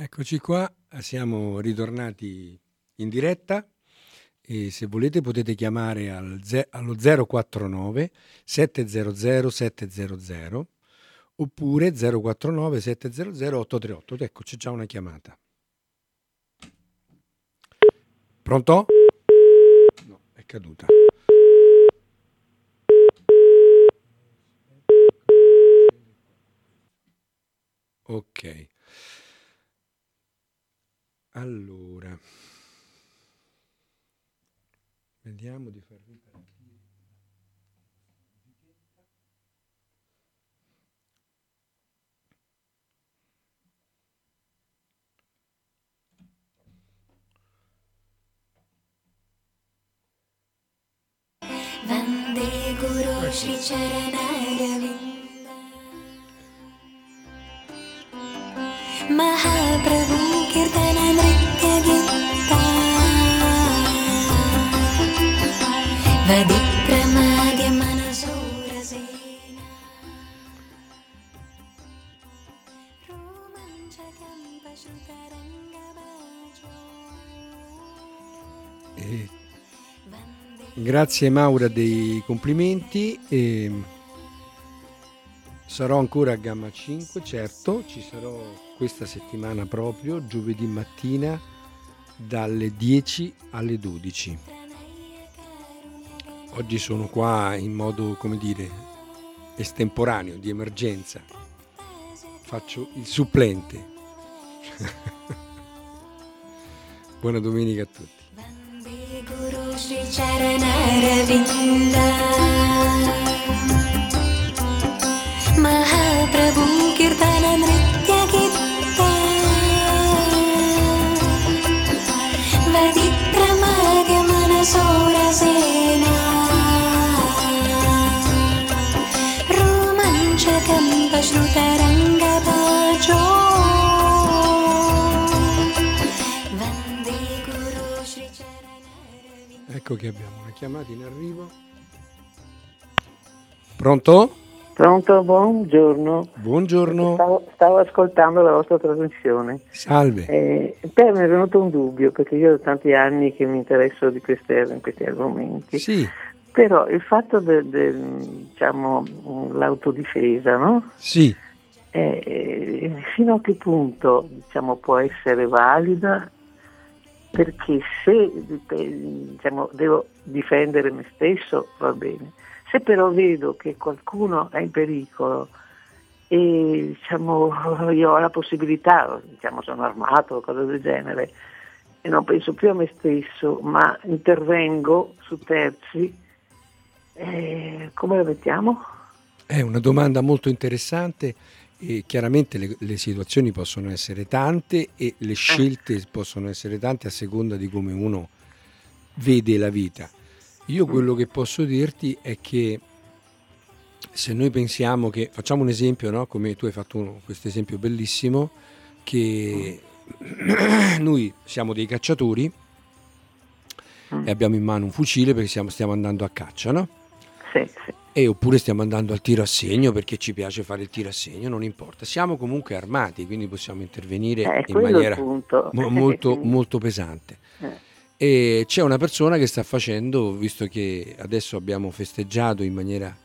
Eccoci qua, siamo ritornati in diretta e se volete potete chiamare al ze- allo 049 700 700 oppure 049 700 838. Ecco, c'è già una chiamata. Pronto? No, è caduta. Ok. Allora, vediamo di far ripartire. Vande Guru Shri Charanaravinda Grazie Maura dei complimenti. Eh, sarò ancora a Gamma 5, certo, ci sarò questa settimana proprio, giovedì mattina dalle 10 alle 12. Oggi sono qua in modo, come dire, estemporaneo, di emergenza. Faccio il supplente. Buona domenica a tutti. Ecco che abbiamo una chiamata in arrivo. Pronto? Pronto, buongiorno. Buongiorno. Stavo, stavo ascoltando la vostra trasmissione. Salve. Eh, poi mi è venuto un dubbio, perché io ho tanti anni che mi interesso di queste, in questi argomenti. Sì, Però il fatto del, diciamo, l'autodifesa, no? sì. Eh, fino a che punto diciamo, può essere valida? Perché se diciamo, devo difendere me stesso va bene, se però vedo che qualcuno è in pericolo e diciamo, io ho la possibilità, diciamo, sono armato o cose del genere, e non penso più a me stesso, ma intervengo su terzi, eh, come la mettiamo? È una domanda molto interessante e chiaramente le, le situazioni possono essere tante e le scelte possono essere tante a seconda di come uno vede la vita. Io quello che posso dirti è che se noi pensiamo che, facciamo un esempio, no? come tu hai fatto questo esempio bellissimo, che noi siamo dei cacciatori e abbiamo in mano un fucile perché siamo- stiamo andando a caccia, no? Sì, sì. E oppure stiamo andando al tiro a segno perché ci piace fare il tiro a segno, non importa. Siamo comunque armati, quindi possiamo intervenire Eh, in maniera mo- molto, molto pesante. Eh. E c'è una persona che sta facendo, visto che adesso abbiamo festeggiato in maniera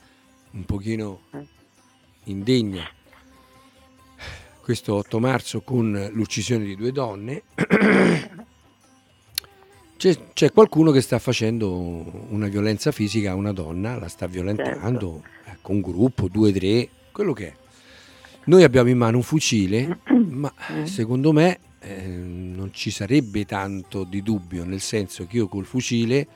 un pochino Eh. indegna questo 8 marzo con l'uccisione di due donne, c'è, c'è qualcuno che sta facendo una violenza fisica a una donna, la sta violentando, ecco, un gruppo, due, tre, quello che è. Noi abbiamo in mano un fucile, ma secondo me eh, non ci sarebbe tanto di dubbio, nel senso che io col fucile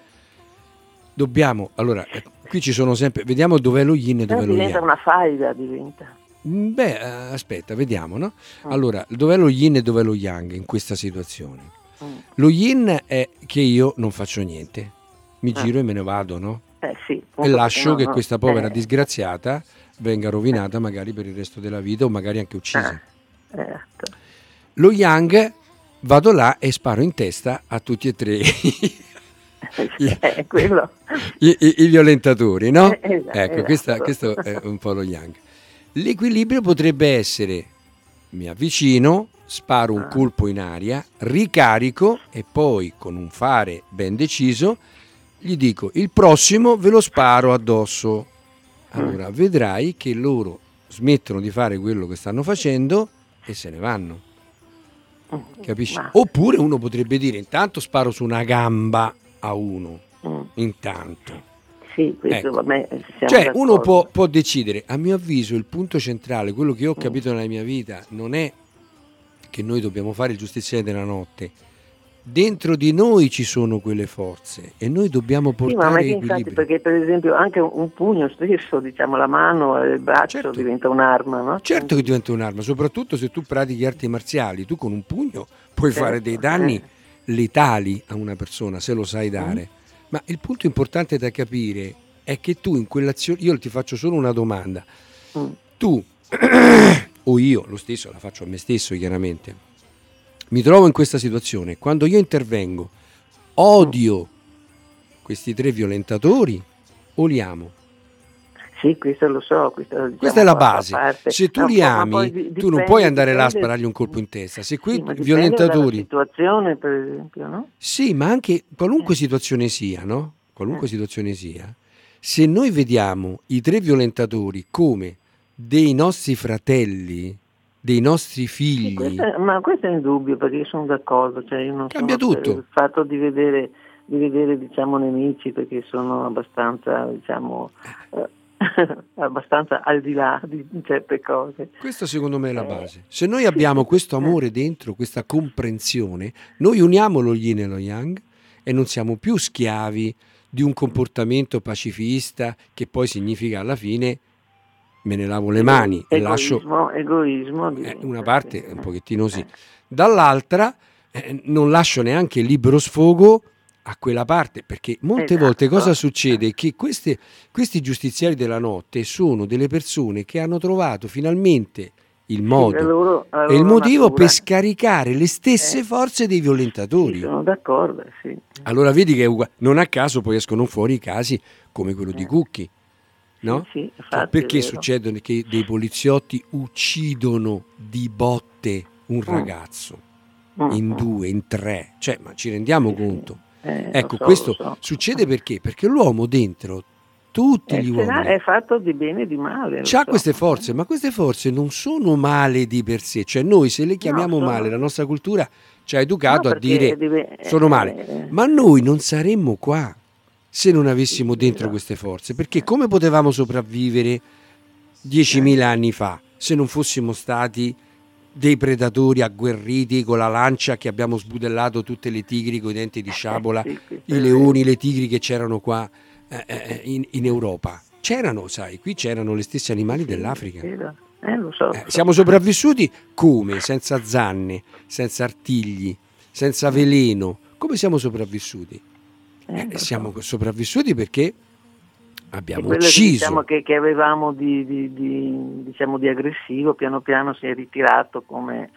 dobbiamo... Allora, eh, qui ci sono sempre... Vediamo dov'è lo yin e dov'è lo diventa yang. una faida, diventa. Mm, Beh, eh, aspetta, vediamo, no? Ah. Allora, dov'è lo yin e dov'è lo yang in questa situazione? Mm. Lo yin è che io non faccio niente, mi Ah. giro e me ne vado, no? Eh sì, E lascio no, che no, questa povera eh, disgraziata venga rovinata magari per il resto della vita o magari anche uccisa. certo. Lo yang vado là e sparo in testa a tutti e tre Eh, quello. i, i- i violentatori, no? Eh, esatto, ecco, esatto. questo è un po' lo yang. L'equilibrio potrebbe essere mi avvicino, sparo un Ah. colpo in aria, ricarico e poi con un fare ben deciso gli dico il prossimo ve lo sparo addosso. Allora vedrai che loro smettono di fare quello che stanno facendo e se ne vanno. Capisci? Ma- Oppure uno potrebbe dire intanto sparo su una gamba a uno, Mm, intanto. Sì, questo Ecco. siamo Cioè uno può, può decidere, a mio avviso il punto centrale, quello che ho Mm. capito nella mia vita, non è che noi dobbiamo fare il giustiziere della notte. Dentro di noi ci sono quelle forze e noi dobbiamo Sì, ma portare infatti perché per esempio anche un pugno stesso, diciamo la mano il braccio Certo. diventa un'arma, no? Certo che diventa un'arma, soprattutto se tu pratichi arti marziali, tu con un pugno puoi Certo, fare dei danni eh. letali a una persona se lo sai dare. Ma il punto importante da capire è che tu in quell'azione, io ti faccio solo una domanda, Mm. tu o io, lo stesso, la faccio a me stesso chiaramente, mi trovo in questa situazione, quando io intervengo, odio questi tre violentatori o li amo? Sì, questo lo so. Questo, diciamo, Questa è la base. Se tu No, li ami, poi di- tu non dipende- puoi andare là a dipende- sparargli un colpo in testa. Se quei Sì, dipende violentatori, situazione, per esempio, no? sì, ma anche qualunque Eh. situazione sia, no? Qualunque Eh. situazione sia, se noi vediamo i tre violentatori come dei nostri fratelli, dei nostri Sì, figli, questo è- ma questo è indubbio perché io sono d'accordo, cioè io non Cambia tutto. il fatto di vedere, di vedere diciamo, nemici perché sono abbastanza, diciamo, eh, abbastanza al di là di certe cose. Questa secondo me è la Eh, base. Se noi abbiamo sì, questo amore dentro, questa comprensione, noi uniamo lo yin e lo yang e non siamo più schiavi di un comportamento pacifista che poi significa alla fine me ne lavo le mani e lascio Egoismo, egoismo eh, una parte sì. un pochettino sì. Dall'altra eh, non lascio neanche libero sfogo a quella parte, perché molte Esatto. volte cosa succede? Che queste- questi giustiziari della notte sono delle persone che hanno trovato finalmente il Sì, la modo loro- la e il loro motivo natura. per scaricare le stesse Eh. forze dei Sì, violentatori. sono d'accordo, sì. Allora vedi che non a caso poi escono fuori i casi come quello di Eh. Cucchi, no? Sì, sì, Cioè, infatti, perché succedono che dei poliziotti uccidono di botte un ragazzo Mm, in mm. due, in tre, cioè, ma ci rendiamo Sì, sì. conto? Eh, lo Ecco, so, questo so. succede perché? Perché l'uomo dentro, tutti Eh, gli uomini, è fatto di bene e di male. ha so. queste forze, ma queste forze non sono male di per sé, cioè noi se le chiamiamo sono- male, la nostra cultura ci ha educato No, a dire deve- sono eh, male, eh, ma noi non saremmo qua se non avessimo dentro queste forze, perché come potevamo sopravvivere 10.000 anni fa se non fossimo stati dei predatori agguerriti con la lancia che abbiamo sbudellato tutte le tigri con i denti di sciabola, i leoni, le tigri che c'erano qua eh, eh, in, in Europa. C'erano, sai, qui c'erano gli stessi animali dell'Africa. Eh, so. Eh, siamo sopravvissuti come? Senza zanne, senza artigli, senza veleno. Come siamo sopravvissuti? Eh, Eh, siamo sopravvissuti perché abbiamo quello che, ucciso. diciamo, che, che avevamo di, di- di- diciamo, di aggressivo piano piano si è ritirato come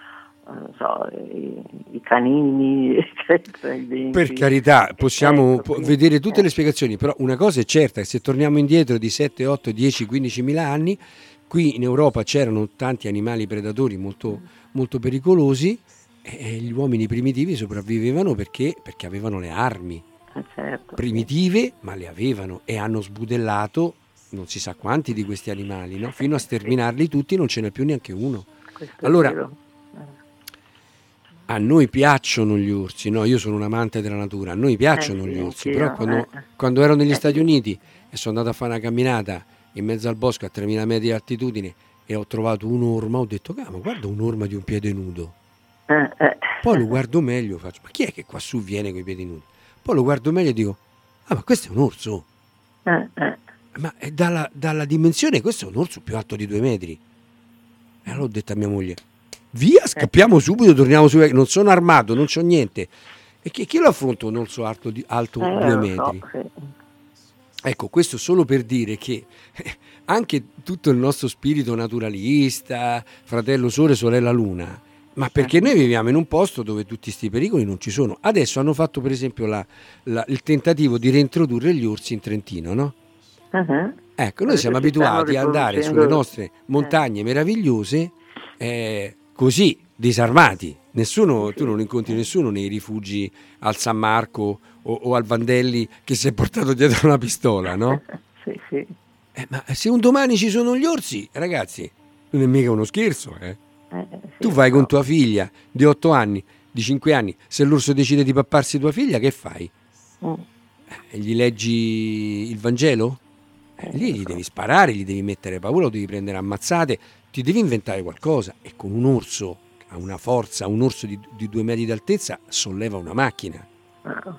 eh, so, i, i canini, i. Per carità, possiamo po- quindi- vedere tutte eh. le spiegazioni, però una cosa è certa, se torniamo indietro di 7, 8, 10, 15 mila anni, qui in Europa c'erano tanti animali predatori molto, molto pericolosi e gli uomini primitivi sopravvivevano perché, perché avevano le armi Eh, certo. primitive, ma le avevano e hanno sbudellato non si sa quanti di questi animali, no? fino a sterminarli tutti non ce n'è più neanche uno. Questo Allora. A noi piacciono gli orsi, no? Io sono un amante della natura, a noi piacciono Eh gli orsi, però quando, eh. quando ero negli Eh. Stati Uniti e sono andato a fare una camminata in mezzo al bosco a 3000 metri di altitudine e ho trovato un'orma, ho detto, "Cavolo, guarda un'orma di un piede nudo. Eh, eh. Poi lo guardo meglio, faccio, ma chi è che qua su viene con i piedi nudi? Poi lo guardo meglio e dico, ah ma questo è un orso, Eh, eh. ma è dalla, dalla dimensione questo è un orso più alto di due metri. E allora ho detto a mia moglie, via, scappiamo subito, torniamo su, non sono armato, non c'ho niente. E chi, chi lo affronta un orso alto, di, alto Eh, due metri? so. Ecco, questo solo per dire che anche tutto il nostro spirito naturalista, fratello sole, sorella luna, ma perché noi viviamo in un posto dove tutti questi pericoli non ci sono. Adesso hanno fatto per esempio la- la- il tentativo di reintrodurre gli orsi in Trentino, no? Uh-huh. Ecco, noi siamo abituati ad andare sulle nostre montagne meravigliose eh, così, disarmati. Nessuno, Sì, tu non incontri nessuno nei rifugi al San Marco o, o al Vandelli che si è portato dietro una pistola, no? Sì, sì. Eh, ma se un domani ci sono gli orsi, ragazzi, non è mica uno scherzo, eh. Eh, sì, Tu vai no. con tua figlia di 8 anni, di 5 anni, se l'orso decide di papparsi tua figlia, che fai? Mm. Eh, Gli leggi il Vangelo? Eh, lì gli devi sparare, gli devi mettere paura, lo devi prendere ammazzate, ti devi inventare qualcosa. E con un orso ha una forza, un orso di, di due metri d'altezza solleva una macchina.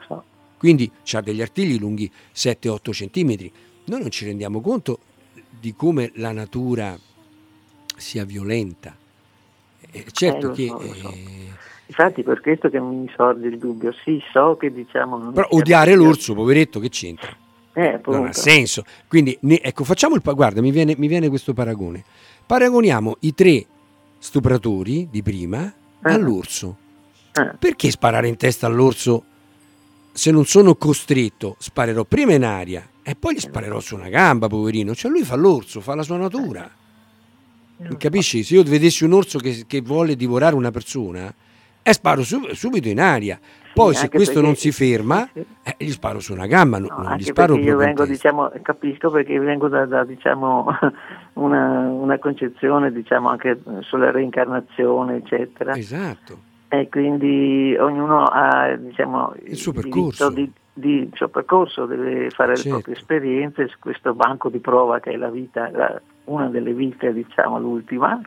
So. Quindi ha degli artigli lunghi 7-8 centimetri. Noi non ci rendiamo conto di come la natura sia violenta. Eh, certo Eh, che... so, so. eh, Infatti per questo che mi sorge il dubbio. Sì, so che diciamo... non però odiare l'orso, poveretto, che c'entra? Eh, Non ha senso. Quindi, ne- ecco, facciamo il... Guarda, mi viene, mi viene questo paragone. Paragoniamo i tre stupratori di prima Ah. all'orso. Eh, Perché sparare in testa all'orso se non sono costretto? Sparerò prima in aria e poi gli sparerò su una gamba, poverino. Cioè lui fa l'orso, fa la sua natura. Capisci? Se io vedessi un orso che, che vuole divorare una persona, eh, sparo sub- subito in aria. Poi se anche questo perché- non si ferma, sì, sì. eh, gli sparo su una gamba, no- No, non gli sparo perché io vengo, diciamo, capisco perché vengo da, da, diciamo, una, una concezione, diciamo, anche sulla reincarnazione, eccetera. Esatto. E quindi ognuno ha, diciamo, Il suo percorso. Di, di- il suo percorso, deve fare Certo. le proprie esperienze su questo banco di prova che è la vita, la- una delle vite, diciamo, l'ultima.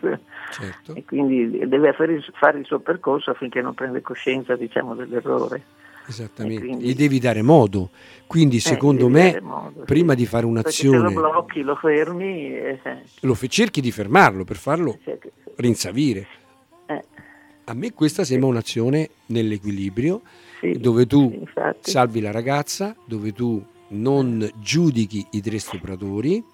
Certo. E quindi deve fare il, suo percorso affinché non prenda coscienza, diciamo, dell'errore. Esattamente, quindi- gli devi dare modo. Quindi, secondo devi me, modo, sì. prima di fare Perché se lo un'azione, blocchi, lo fermi, eh, lo fe- cerchi di fermarlo per farlo che- rinsavire. eh, A me questa sembra un'azione nell'equilibrio, sì, dove tu sì, infatti. salvi la ragazza, dove tu non giudichi i tre stupratori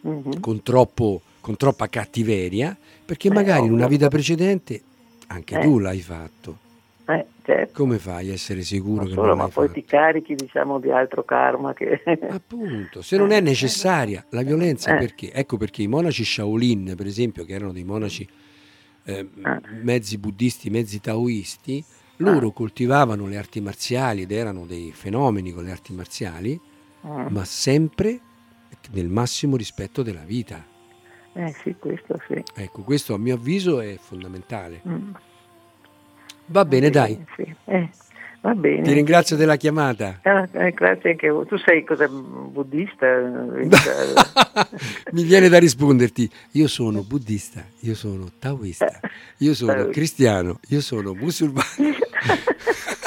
Mhm. con, troppo- con troppa cattiveria, perché Eh, magari in una ovvio. vita precedente anche Eh. tu l'hai fatto. Eh, certo. Come fai a essere sicuro Non che solo, non ma poi fatto? ti carichi diciamo di altro karma che Appunto, se non è necessaria la violenza, Eh. perché? Ecco perché i monaci Shaolin, per esempio, che erano dei monaci eh, Ah. mezzi buddisti, mezzi taoisti, loro coltivavano le arti marziali ed erano dei fenomeni con le arti marziali, Mm. ma sempre nel massimo rispetto della vita. eh sì questo sì Ecco, questo a mio avviso è fondamentale. Mm. Va bene, dai, Sì. Eh, va bene ti ringrazio della chiamata. Eh, eh, grazie anche a voi tu sei cosa buddista Mi viene da risponderti, io sono buddista, io sono taoista, io sono cristiano, io sono musulmano.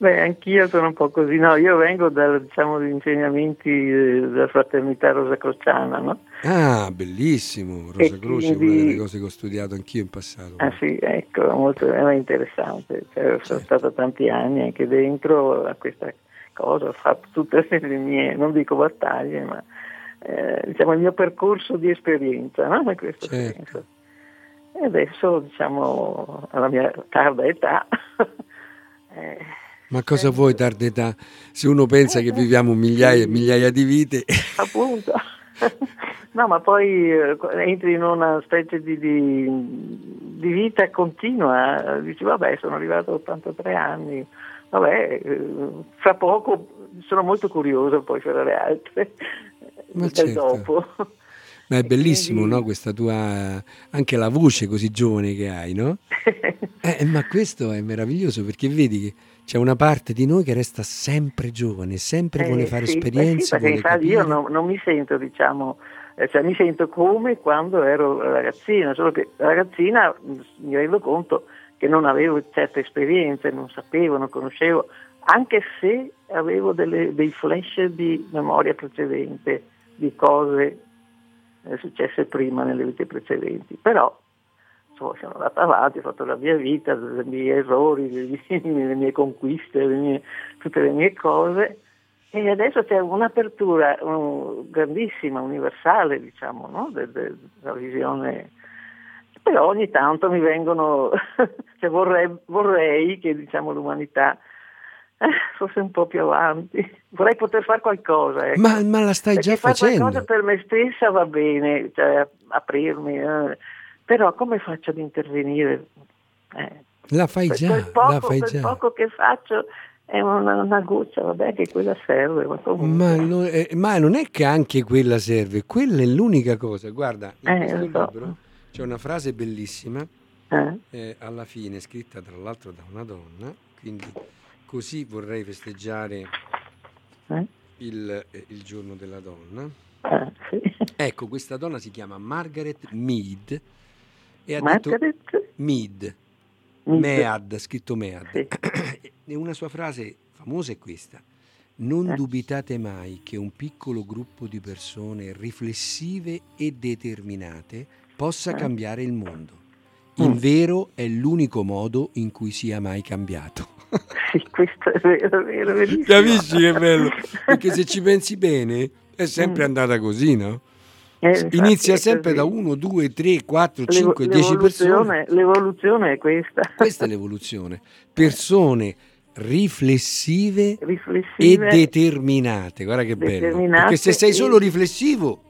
Beh, anch'io sono un po' così, no, io vengo dal, diciamo, dagli insegnamenti eh, della fraternità rosacrociana, no? Ah, bellissimo, Rosa E Croce è una quindi- delle cose che ho studiato anch'io in passato. Ah sì, ecco, molto interessante, cioè, sono Certo. stata tanti anni anche dentro a questa cosa, ho fatto tutte le mie, non dico battaglie, ma eh, diciamo il mio percorso di esperienza, no? In questo Certo. senso. E adesso, diciamo, alla mia tarda età, eh, Ma cosa vuoi tarda età? Se uno pensa che viviamo migliaia e migliaia di vite, appunto. No, ma poi eh, entri in una specie di, di- di vita continua, dici vabbè sono arrivato a 83 anni, vabbè eh, fra poco sono molto curioso poi per le altre Ma del certo. dopo. ma è bellissimo, quindi- no? Questa tua, anche la voce così giovane che hai, no? Eh, ma questo è meraviglioso perché vedi che c'è una parte di noi che resta sempre giovane, sempre vuole Eh, fare sì, beh, esperienze, sì, vuole infatti io non, non mi sento, diciamo, eh, cioè mi sento come quando ero ragazzina, solo che ragazzina mh, mi rendo conto che non avevo certe esperienze, non sapevo, non conoscevo, anche se avevo delle- dei flash di memoria precedente, di cose eh, successe prima nelle vite precedenti. Però insomma, sono andata avanti, ho fatto la mia vita, i miei errori, le mie, le mie conquiste, le mie- tutte le mie cose. E adesso c'è un'apertura um, grandissima, universale, diciamo, no? de- de- della visione. Però ogni tanto mi vengono, cioè vorrei, vorrei che diciamo, l'umanità eh, fosse un po' più avanti. Vorrei poter fare qualcosa. ecco. Ma, ma la stai Perché già facendo. qualcosa per me stessa va bene, cioè aprirmi, eh. Però come faccio ad intervenire Eh, La fai già, quel poco, la fai già. poco che faccio è una, una goccia, vabbè che quella serve, ma. Ma non, eh, ma non è che anche quella serve, quella è l'unica cosa. Guarda, in Eh, so. libro c'è una frase bellissima, Eh, eh, alla fine, scritta tra l'altro da una donna, quindi così vorrei festeggiare eh, il, eh, il giorno della donna. sì. Ecco, questa donna si chiama Margaret Mead e ha detto Margaret? Mead, Mead. Mead, scritto Mead. Sì. E una sua frase famosa è questa. Non Eh. dubitate mai che un piccolo gruppo di persone riflessive e determinate possa Eh. cambiare il mondo. Mm. In vero è l'unico modo in cui sia mai cambiato. Sì, questo è vero, è vero, verissimo. Capisci che bello? Perché se ci pensi bene è sempre Mm. andata così, no? Eh, Inizia sempre da così. 1, 2, 3, 4, L'evo- 5, 10 persone. l'evoluzione- è questa. Questa è l'evoluzione. Persone riflessive e Riflessive determinate. Guarda che bello. Perché se sei e- solo riflessivo,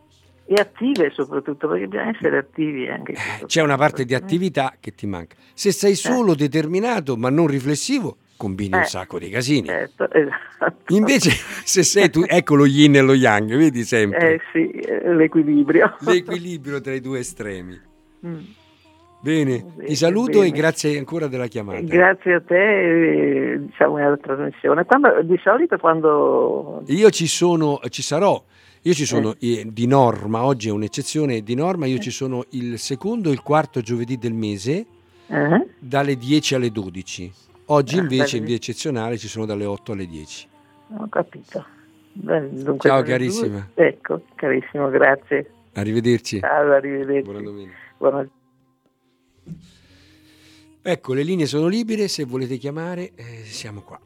e attive soprattutto, perché bisogna essere attivi anche. Eh, c'è una parte di eh. attività che ti manca. Se sei solo determinato ma non riflessivo, combini un Eh, sacco di casini. Certo, esatto. Invece, se sei tu, ecco lo yin e lo yang, vedi sempre Eh sì, eh, l'equilibrio. l'equilibrio tra i due estremi. Mm. Bene, Bene, ti saluto e bene. grazie ancora della chiamata. Grazie a te, eh, diciamo, alla trasmissione. Quando, di solito quando... Io ci sono, ci sarò. Io ci sono eh, di norma, oggi è un'eccezione di norma, io ci sono il secondo e il quarto giovedì del mese Eh? dalle 10 alle 12. Oggi Ah, invece in via eccezionale ci sono dalle 8 alle 10. Ho capito. Dunque, Ciao, carissima. due- Ecco, carissimo, grazie. Arrivederci. Ciao, arrivederci. Buona domenica. Buona- Ecco, le linee sono libere, se volete chiamare eh, siamo qua.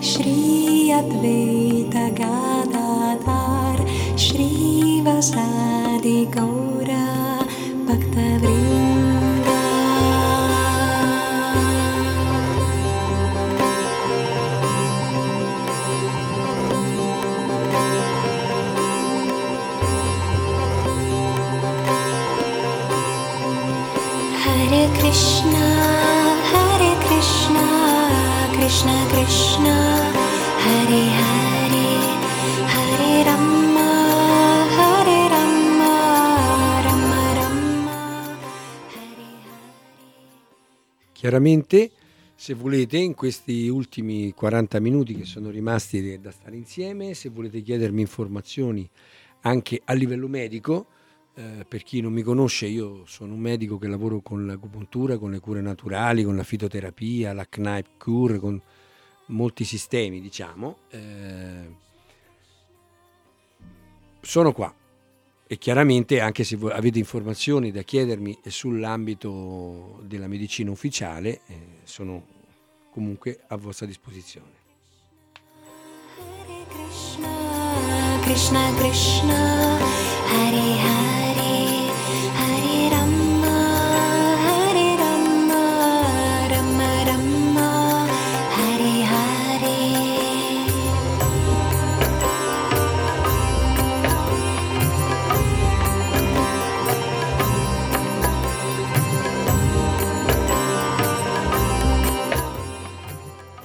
Shri Advaita Gadadhar Shri Vasadi Gaura Krishna Krishna, Hare Hare, Hare Rama, Hare Rama, Rama Rama, Hare Chiaramente, se volete, in questi ultimi 40 minuti che sono rimasti da stare insieme, se volete chiedermi informazioni anche a livello medico, eh, per chi non mi conosce, io sono un medico che lavoro con l'acupuntura, con le cure naturali, con la fitoterapia, la Knipe Cure, con molti sistemi, diciamo. eh, sono qua e chiaramente anche se avete informazioni da chiedermi sull'ambito della medicina ufficiale, eh, sono comunque a vostra disposizione. Krishna, Krishna Krishna, Hare Hare,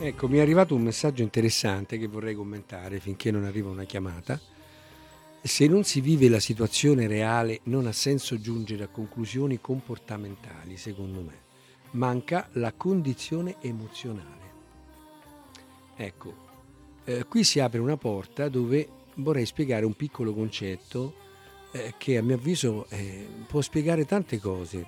Ecco, mi è arrivato un messaggio interessante che vorrei commentare finché non arriva una chiamata. Se non si vive la situazione reale, non ha senso giungere a conclusioni comportamentali, secondo me. Manca la condizione emozionale. Ecco, eh, qui si apre una porta dove vorrei spiegare un piccolo concetto eh, che a mio avviso eh, può spiegare tante cose.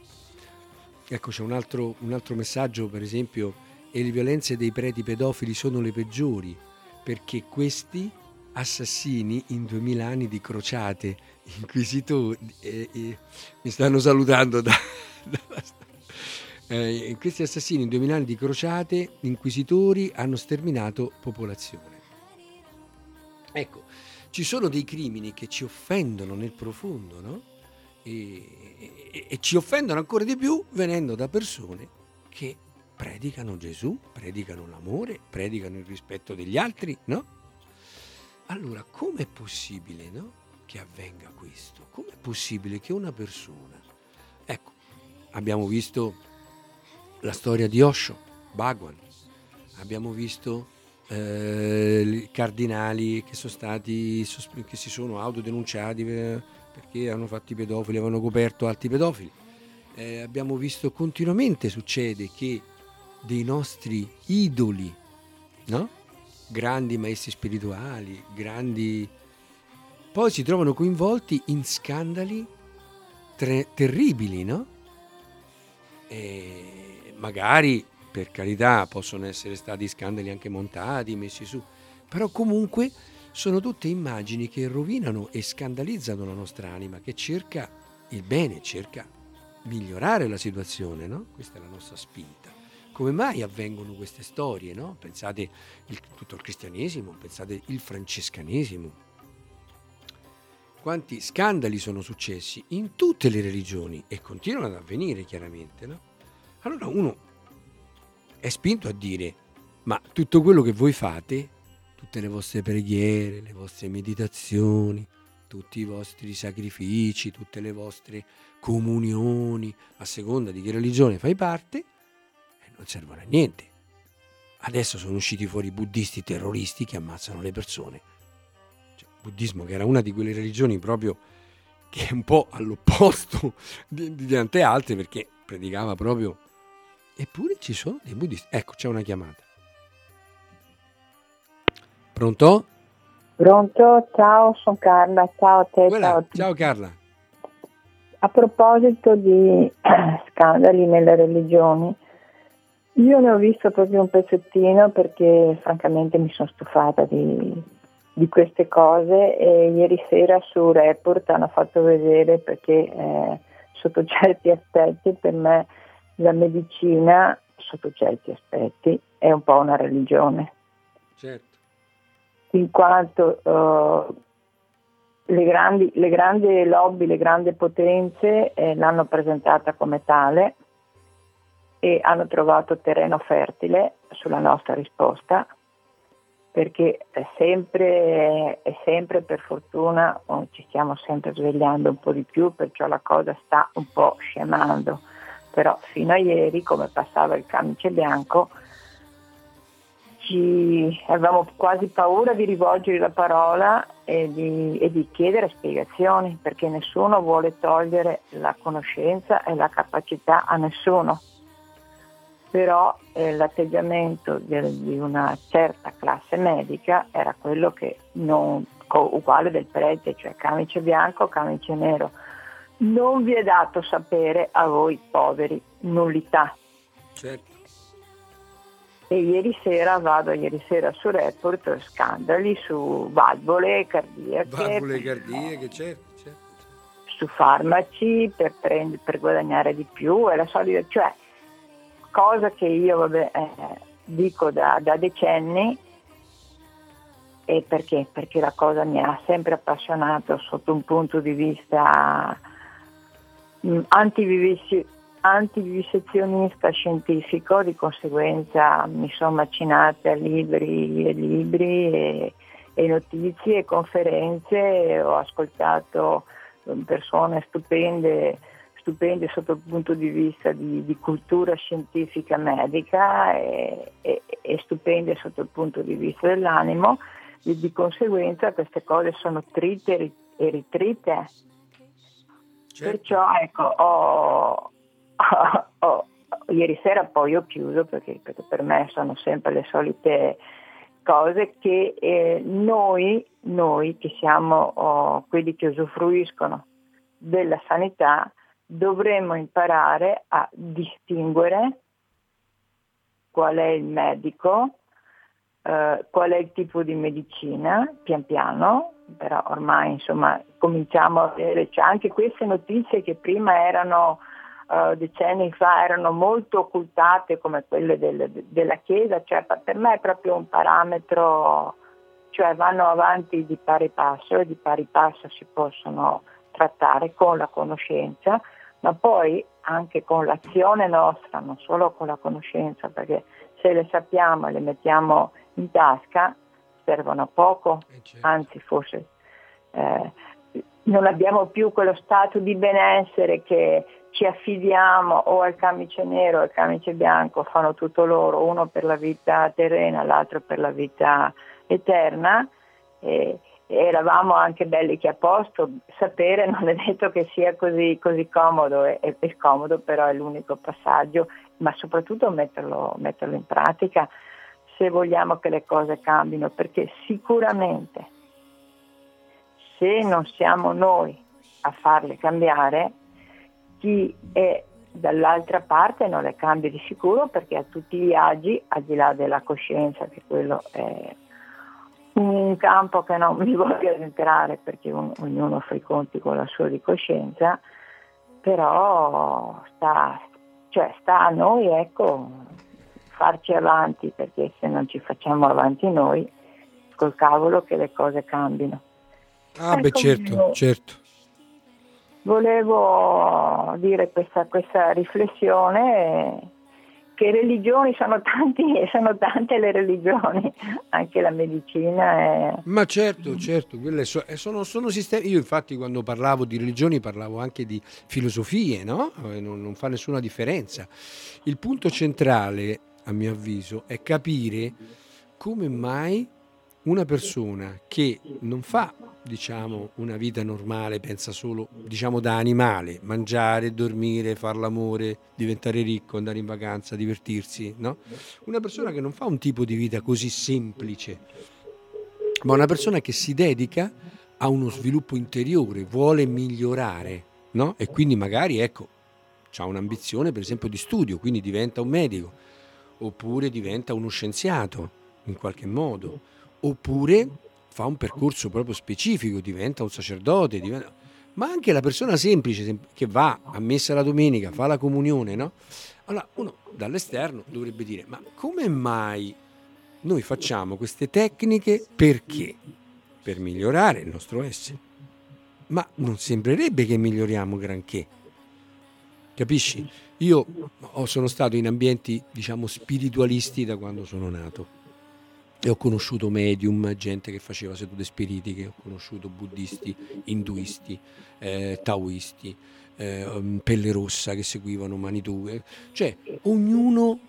Ecco, c'è un altro, un altro messaggio, per esempio, e le violenze dei preti pedofili sono le peggiori, perché questi assassini in duemila anni di crociate, inquisitori, eh, eh, mi stanno salutando da... da- eh, questi assassini in duemila anni di crociate, inquisitori, hanno sterminato popolazione. Ecco, ci sono dei crimini che ci offendono nel profondo, no? E, e- e ci offendono ancora di più venendo da persone che predicano Gesù, predicano l'amore, predicano il rispetto degli altri, no? Allora, com'è possibile no? che avvenga questo? Com'è possibile che una persona abbiamo visto la storia di Osho, Bhagwan, abbiamo visto eh, i cardinali che sono stati che si sono autodenunciati per- perché hanno fatto i pedofili, avevano coperto altri pedofili. Eh, abbiamo visto continuamente succede che dei nostri idoli, no? grandi maestri spirituali, grandi poi si trovano coinvolti in scandali tre- terribili, no? E magari, per carità, possono essere stati scandali anche montati, messi su, però comunque sono tutte immagini che rovinano e scandalizzano la nostra anima, che cerca il bene, cerca migliorare la situazione, no? Questa è la nostra spinta. Come mai avvengono queste storie, no? Pensate il, tutto il cristianesimo, pensate il francescanesimo, quanti scandali sono successi in tutte le religioni e continuano ad avvenire chiaramente, no? Allora uno è spinto a dire, ma tutto quello che voi fate, tutte le vostre preghiere, le vostre meditazioni, tutti i vostri sacrifici, tutte le vostre comunioni, a seconda di che religione fai parte, non servono a niente. Adesso sono usciti fuori i buddisti terroristi che ammazzano le persone buddismo, che era una di quelle religioni proprio che è un po' all'opposto di, di tante altre perché predicava proprio... Eppure ci sono dei buddisti. Ecco, c'è una chiamata. Pronto? Pronto? Ciao, sono Carla. Ciao a te. Voilà, ciao a ciao Carla. A proposito di scandali nelle religioni, io ne ho visto proprio un pezzettino perché francamente mi sono stufata di, di queste cose e ieri sera su Report hanno fatto vedere perché eh, sotto certi aspetti per me la medicina sotto certi aspetti è un po' una religione Certo. in quanto eh, le, grandi, le grandi lobby, le grandi potenze eh, l'hanno presentata come tale e hanno trovato terreno fertile sulla nostra risposta perché è sempre, è sempre per fortuna oh, ci stiamo sempre svegliando un po' di più, perciò la cosa sta un po' scemando. Però fino a ieri, come passava il camice bianco, ci avevamo quasi paura di rivolgere la parola e di, e di chiedere spiegazioni, perché nessuno vuole togliere la conoscenza e la capacità a nessuno però eh, l'atteggiamento di, di, una certa classe medica era quello che non, co, uguale del prete, cioè camice bianco, camice nero. Non vi è dato sapere a voi poveri nullità. Certo. E ieri sera vado ieri sera su Report scandali su valvole cardiache, Valvole cardiache, certo, certo. su farmaci per, prend- per guadagnare di più, è la solita, cioè cosa che io vabbè, eh, dico da, da decenni e perché? Perché la cosa mi ha sempre appassionato sotto un punto di vista mh, antivivissi- antivivisezionista scientifico, di conseguenza mi sono macinata libri e libri e, e notizie e conferenze, ho ascoltato eh, persone stupende stupende sotto il punto di vista di, di cultura scientifica medica e, e, e, stupende sotto il punto di vista dell'animo, e di conseguenza queste cose sono trite e ritrite. Certo. Perciò ecco, ho, ho, ho, ieri sera poi ho chiuso perché, perché, per me sono sempre le solite cose che eh, noi, noi che siamo oh, quelli che usufruiscono della sanità dovremmo imparare a distinguere qual è il medico, eh, qual è il tipo di medicina, pian piano, però ormai insomma cominciamo a vedere, cioè anche queste notizie che prima erano eh, decenni fa erano molto occultate come quelle del, della Chiesa, cioè per me è proprio un parametro, cioè vanno avanti di pari passo e di pari passo si possono trattare con la conoscenza, ma poi anche con l'azione nostra, non solo con la conoscenza, perché se le sappiamo e le mettiamo in tasca servono a poco, Eh, certo. anzi forse eh, non abbiamo più quello stato di benessere che ci affidiamo o al camice nero o al camice bianco, fanno tutto loro, uno per la vita terrena, l'altro per la vita eterna. E, eravamo anche belli che a posto, sapere non è detto che sia così, così comodo, è, è, scomodo però è l'unico passaggio, ma soprattutto metterlo, metterlo in pratica se vogliamo che le cose cambino, perché sicuramente se non siamo noi a farle cambiare, chi è dall'altra parte non le cambia di sicuro perché a tutti gli agi, al di là della coscienza, che quello è un campo che non mi voglio entrare perché un, ognuno fa i conti con la sua di coscienza, però sta, cioè sta a noi ecco, farci avanti perché se non ci facciamo avanti noi, col cavolo che le cose cambino. Ah, ecco beh, certo, certo. Volevo dire questa, questa riflessione che religioni sono, tanti, sono tante le religioni, anche la medicina è... Ma certo, certo, so, eh, sono, sono, sistemi... Io infatti quando parlavo di religioni parlavo anche di filosofie, no? Eh, non, non fa nessuna differenza. Il punto centrale, a mio avviso, è capire come mai una persona che non fa diciamo una vita normale, pensa solo diciamo da animale, mangiare, dormire, fare l'amore, diventare ricco, andare in vacanza, divertirsi, no? Una persona che non fa un tipo di vita così semplice, ma una persona che si dedica a uno sviluppo interiore, vuole migliorare, no? E quindi magari ecco, ha un'ambizione per esempio di studio, quindi diventa un medico, oppure diventa uno scienziato in qualche modo oppure fa un percorso proprio specifico, diventa un sacerdote, diventa... ma anche la persona semplice che va a messa la domenica, fa la comunione, no? Allora uno dall'esterno dovrebbe dire, ma come mai noi facciamo queste tecniche perché? Per migliorare il nostro essere. Ma non sembrerebbe che miglioriamo granché. Capisci? Io sono stato in ambienti, diciamo, spiritualisti da quando sono nato e ho conosciuto medium, gente che faceva sedute spiritiche, ho conosciuto buddisti, induisti, eh, taoisti, eh, um, pelle rossa che seguivano Manitou, cioè ognuno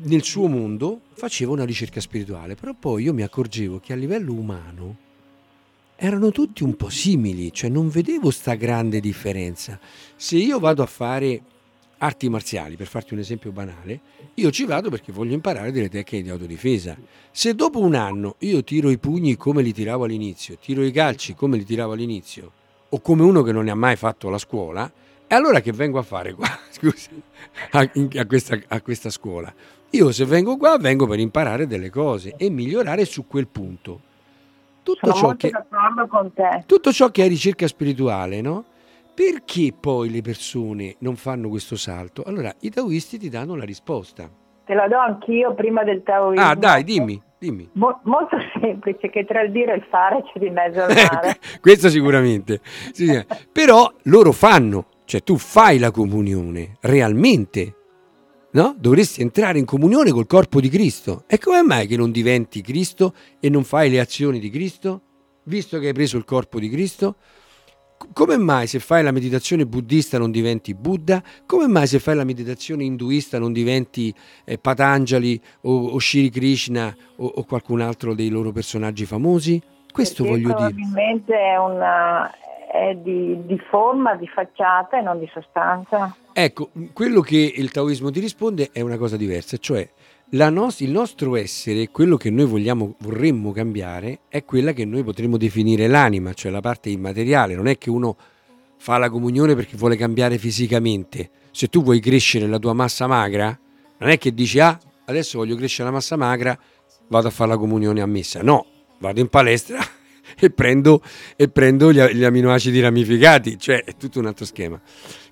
nel suo mondo faceva una ricerca spirituale, però poi io mi accorgevo che a livello umano erano tutti un po' simili, cioè non vedevo sta grande differenza. Se io vado a fare arti marziali, per farti un esempio banale, io ci vado perché voglio imparare delle tecniche di autodifesa. Se dopo un anno io tiro i pugni come li tiravo all'inizio, tiro i calci come li tiravo all'inizio, o come uno che non ne ha mai fatto la scuola, e allora che vengo a fare qua? Scusa, a, a, questa, a questa scuola. Io se vengo qua vengo per imparare delle cose e migliorare su quel punto. Tutto, ciò che, tutto ciò che è ricerca spirituale, no? Perché poi le persone non fanno questo salto? Allora, i taoisti ti danno la risposta. Te la do anch'io prima del taoismo. Ah, dai, dimmi, dimmi. Mo- molto semplice, che tra il dire e il fare c'è di mezzo al mare. questo sicuramente. Sì, però loro fanno, cioè tu fai la comunione, realmente. No? Dovresti entrare in comunione col corpo di Cristo. E come mai che non diventi Cristo e non fai le azioni di Cristo? Visto che hai preso il corpo di Cristo? Come mai se fai la meditazione buddista non diventi Buddha? Come mai se fai la meditazione induista non diventi eh, Patanjali o, o Shri Krishna o, o, qualcun altro dei loro personaggi famosi? Questo Perché voglio probabilmente dire. Probabilmente è, una, è di, di, forma, di facciata e non di sostanza. Ecco, quello che il taoismo ti risponde è una cosa diversa, cioè nos- il nostro essere, quello che noi vogliamo, vorremmo cambiare, è quella che noi potremmo definire l'anima, cioè la parte immateriale. Non è che uno fa la comunione perché vuole cambiare fisicamente. Se tu vuoi crescere la tua massa magra, non è che dici, ah, adesso voglio crescere la massa magra, vado a fare la comunione a messa. No, vado in palestra e prendo, e prendo gli, gli aminoacidi ramificati, cioè è tutto un altro schema.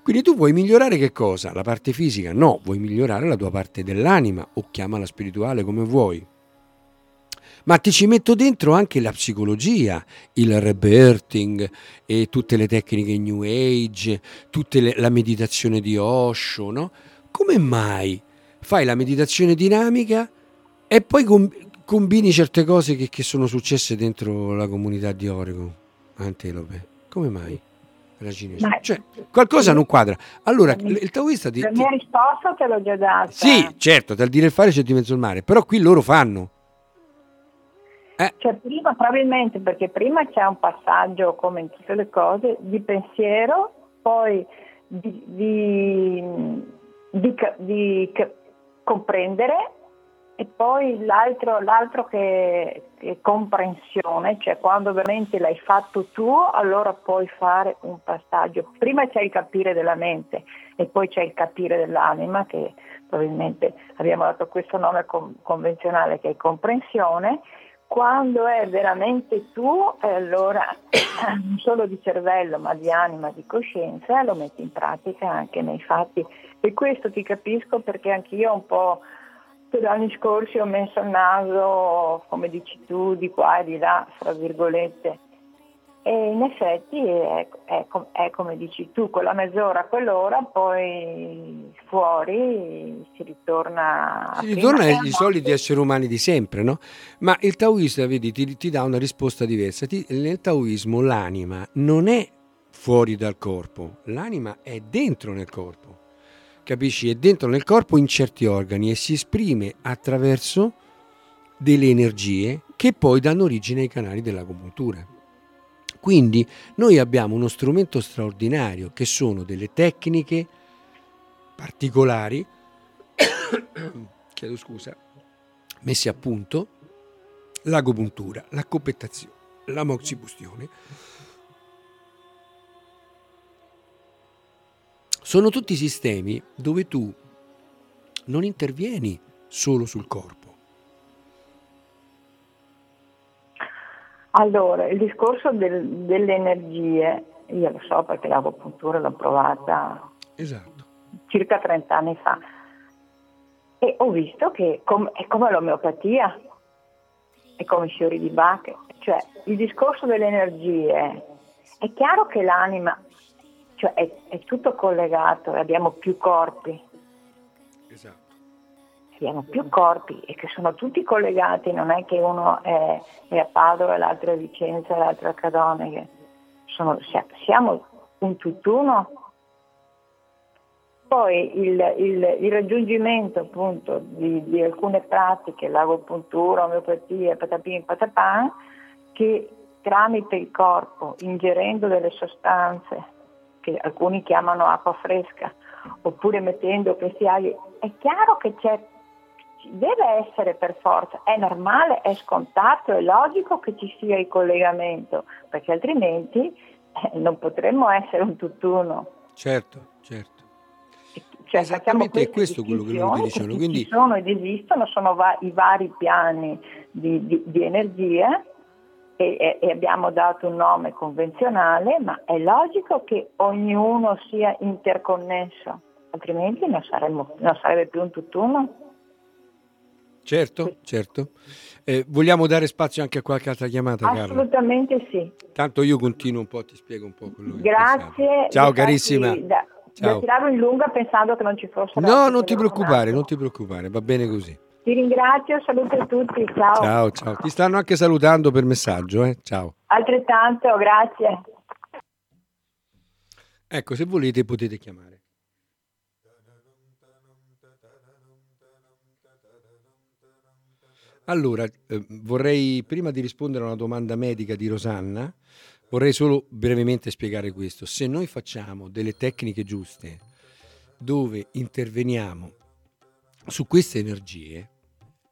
Quindi tu vuoi migliorare che cosa? La parte fisica? No, vuoi migliorare la tua parte dell'anima o chiamala spirituale come vuoi. Ma ti ci metto dentro anche la psicologia, il rebirthing e tutte le tecniche New Age, tutta la meditazione di Osho, no? Come mai fai la meditazione dinamica e poi combini certe cose che, che sono successe dentro la comunità di Oregon, Antelope? Come mai? La cinese. Ma- Cioè, qualcosa non quadra. Allora, il taoista ti, La mia risposta te l'ho già data. Sì, certo, dal dire e fare c'è di mezzo il mare, però qui loro fanno. Eh, Cioè prima probabilmente perché prima c'è un passaggio come in tutte le cose di pensiero, poi di, di- di di comprendere e poi l'altro, l'altro che, è comprensione, cioè quando veramente l'hai fatto tu allora puoi fare un passaggio. Prima c'è il capire della mente e poi c'è il capire dell'anima che probabilmente abbiamo dato questo nome con- convenzionale che è comprensione quando è veramente tu, eh, allora non solo di cervello ma di anima, di coscienza, lo metti in pratica anche nei fatti. E questo ti capisco perché anch'io un po' per anni scorsi ho messo il naso, come dici tu, di qua e di là, fra virgolette. E in effetti è, è è come dici tu, quella mezz'ora, quell'ora, poi fuori si ritorna si ritorna che agli a soliti esseri umani di sempre, no? Ma il taoista, vedi, ti, ti dà una risposta diversa. Ti- nel taoismo l'anima non è fuori dal corpo, l'anima è dentro nel corpo. Capisci? È dentro nel corpo in certi organi e si esprime attraverso delle energie che poi danno origine ai canali dell'agopuntura. Quindi noi abbiamo uno strumento straordinario che sono delle tecniche particolari, chiedo scusa, messe a punto, l'agopuntura, la copettazione, la moxibustione. Sono tutti sistemi dove tu non intervieni solo sul corpo. Allora, il discorso del- delle energie, io lo so perché l'agopuntura l'ho provata Esatto. circa 30 anni fa e ho visto che com- è come l'omeopatia, è come i fiori di Bach, cioè il discorso delle energie, è chiaro che l'anima cioè, è, è tutto collegato e abbiamo più corpi, Esatto. abbiamo più corpi e che sono tutti collegati, non è che uno è, è a Padova e l'altro è a Vicenza e l'altro è a Cadone, sono- sia- siamo un tutt'uno. Poi il, il- il raggiungimento appunto di, di alcune pratiche, l'agopuntura, omeopatia, patapin, patapan, che tramite il corpo, ingerendo delle sostanze che alcuni chiamano acqua fresca, oppure mettendo questi aghi, è chiaro che c'è, deve essere per forza, è normale, è scontato, è logico che ci sia il collegamento, perché altrimenti eh, non potremmo essere un tutt'uno. Certo, certo. Cioè, Esattamente, è questo quello che loro dicevano, quindi- ci sono ed esistono, sono va- i vari piani di, di- di energia e, e- abbiamo dato un nome convenzionale, ma è logico che ognuno sia interconnesso, altrimenti non, saremmo- non sarebbe più un tutt'uno. Certo, certo. Eh, vogliamo dare spazio anche a qualche altra chiamata, Carla? Assolutamente sì. Tanto io continuo un po', ti spiego un po' quello Grazie. Ciao carissima. Da, Ciao. da tirarlo in lunga pensando che non ci fosse No, non ti preoccupare, non ti preoccupare, va bene così. Ti ringrazio, saluto a tutti, ciao. Ciao, ciao. Ti stanno anche salutando per messaggio, eh? Ciao. Altrettanto, grazie. Ecco, se volete potete chiamare. Allora, eh, vorrei prima di rispondere a una domanda medica di Rosanna, vorrei solo brevemente spiegare questo. Se noi facciamo delle tecniche giuste dove interveniamo su queste energie,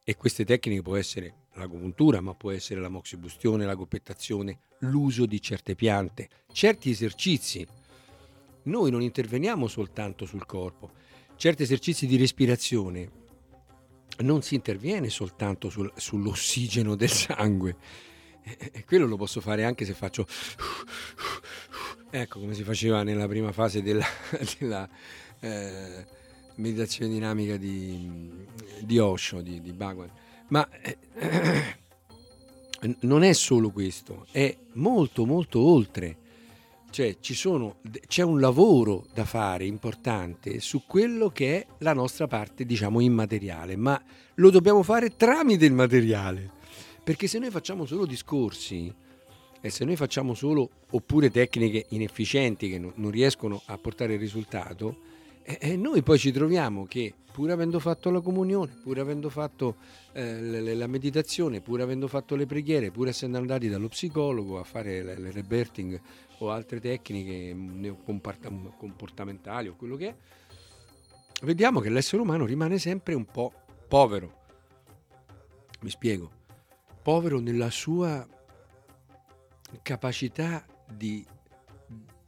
e queste tecniche può essere l'agopuntura, ma può essere la moxibustione, la copettazione, l'uso di certe piante, certi esercizi. Noi non interveniamo soltanto sul corpo, certi esercizi di respirazione non si interviene soltanto sul- sull'ossigeno del sangue. E quello lo posso fare anche se faccio... Ecco come si faceva nella prima fase della, della, eh, meditazione dinamica di, di Osho, di, di Bhagwan. Ma eh, non è solo questo, è molto molto oltre. Cioè ci sono, c'è un lavoro da fare importante su quello che è la nostra parte, diciamo, immateriale, ma lo dobbiamo fare tramite il materiale. Perché se noi facciamo solo discorsi, E se noi facciamo solo oppure tecniche inefficienti che non, non riescono a portare il risultato, e, noi poi ci troviamo che pur avendo fatto la comunione, pur avendo fatto eh, la meditazione, pur avendo fatto le preghiere, pur essendo andati dallo psicologo a fare le rebirthing o altre tecniche mm, neocomparta- comportamentali o quello che è, vediamo che l'essere umano rimane sempre un po' povero. Mi spiego, povero nella sua capacità di,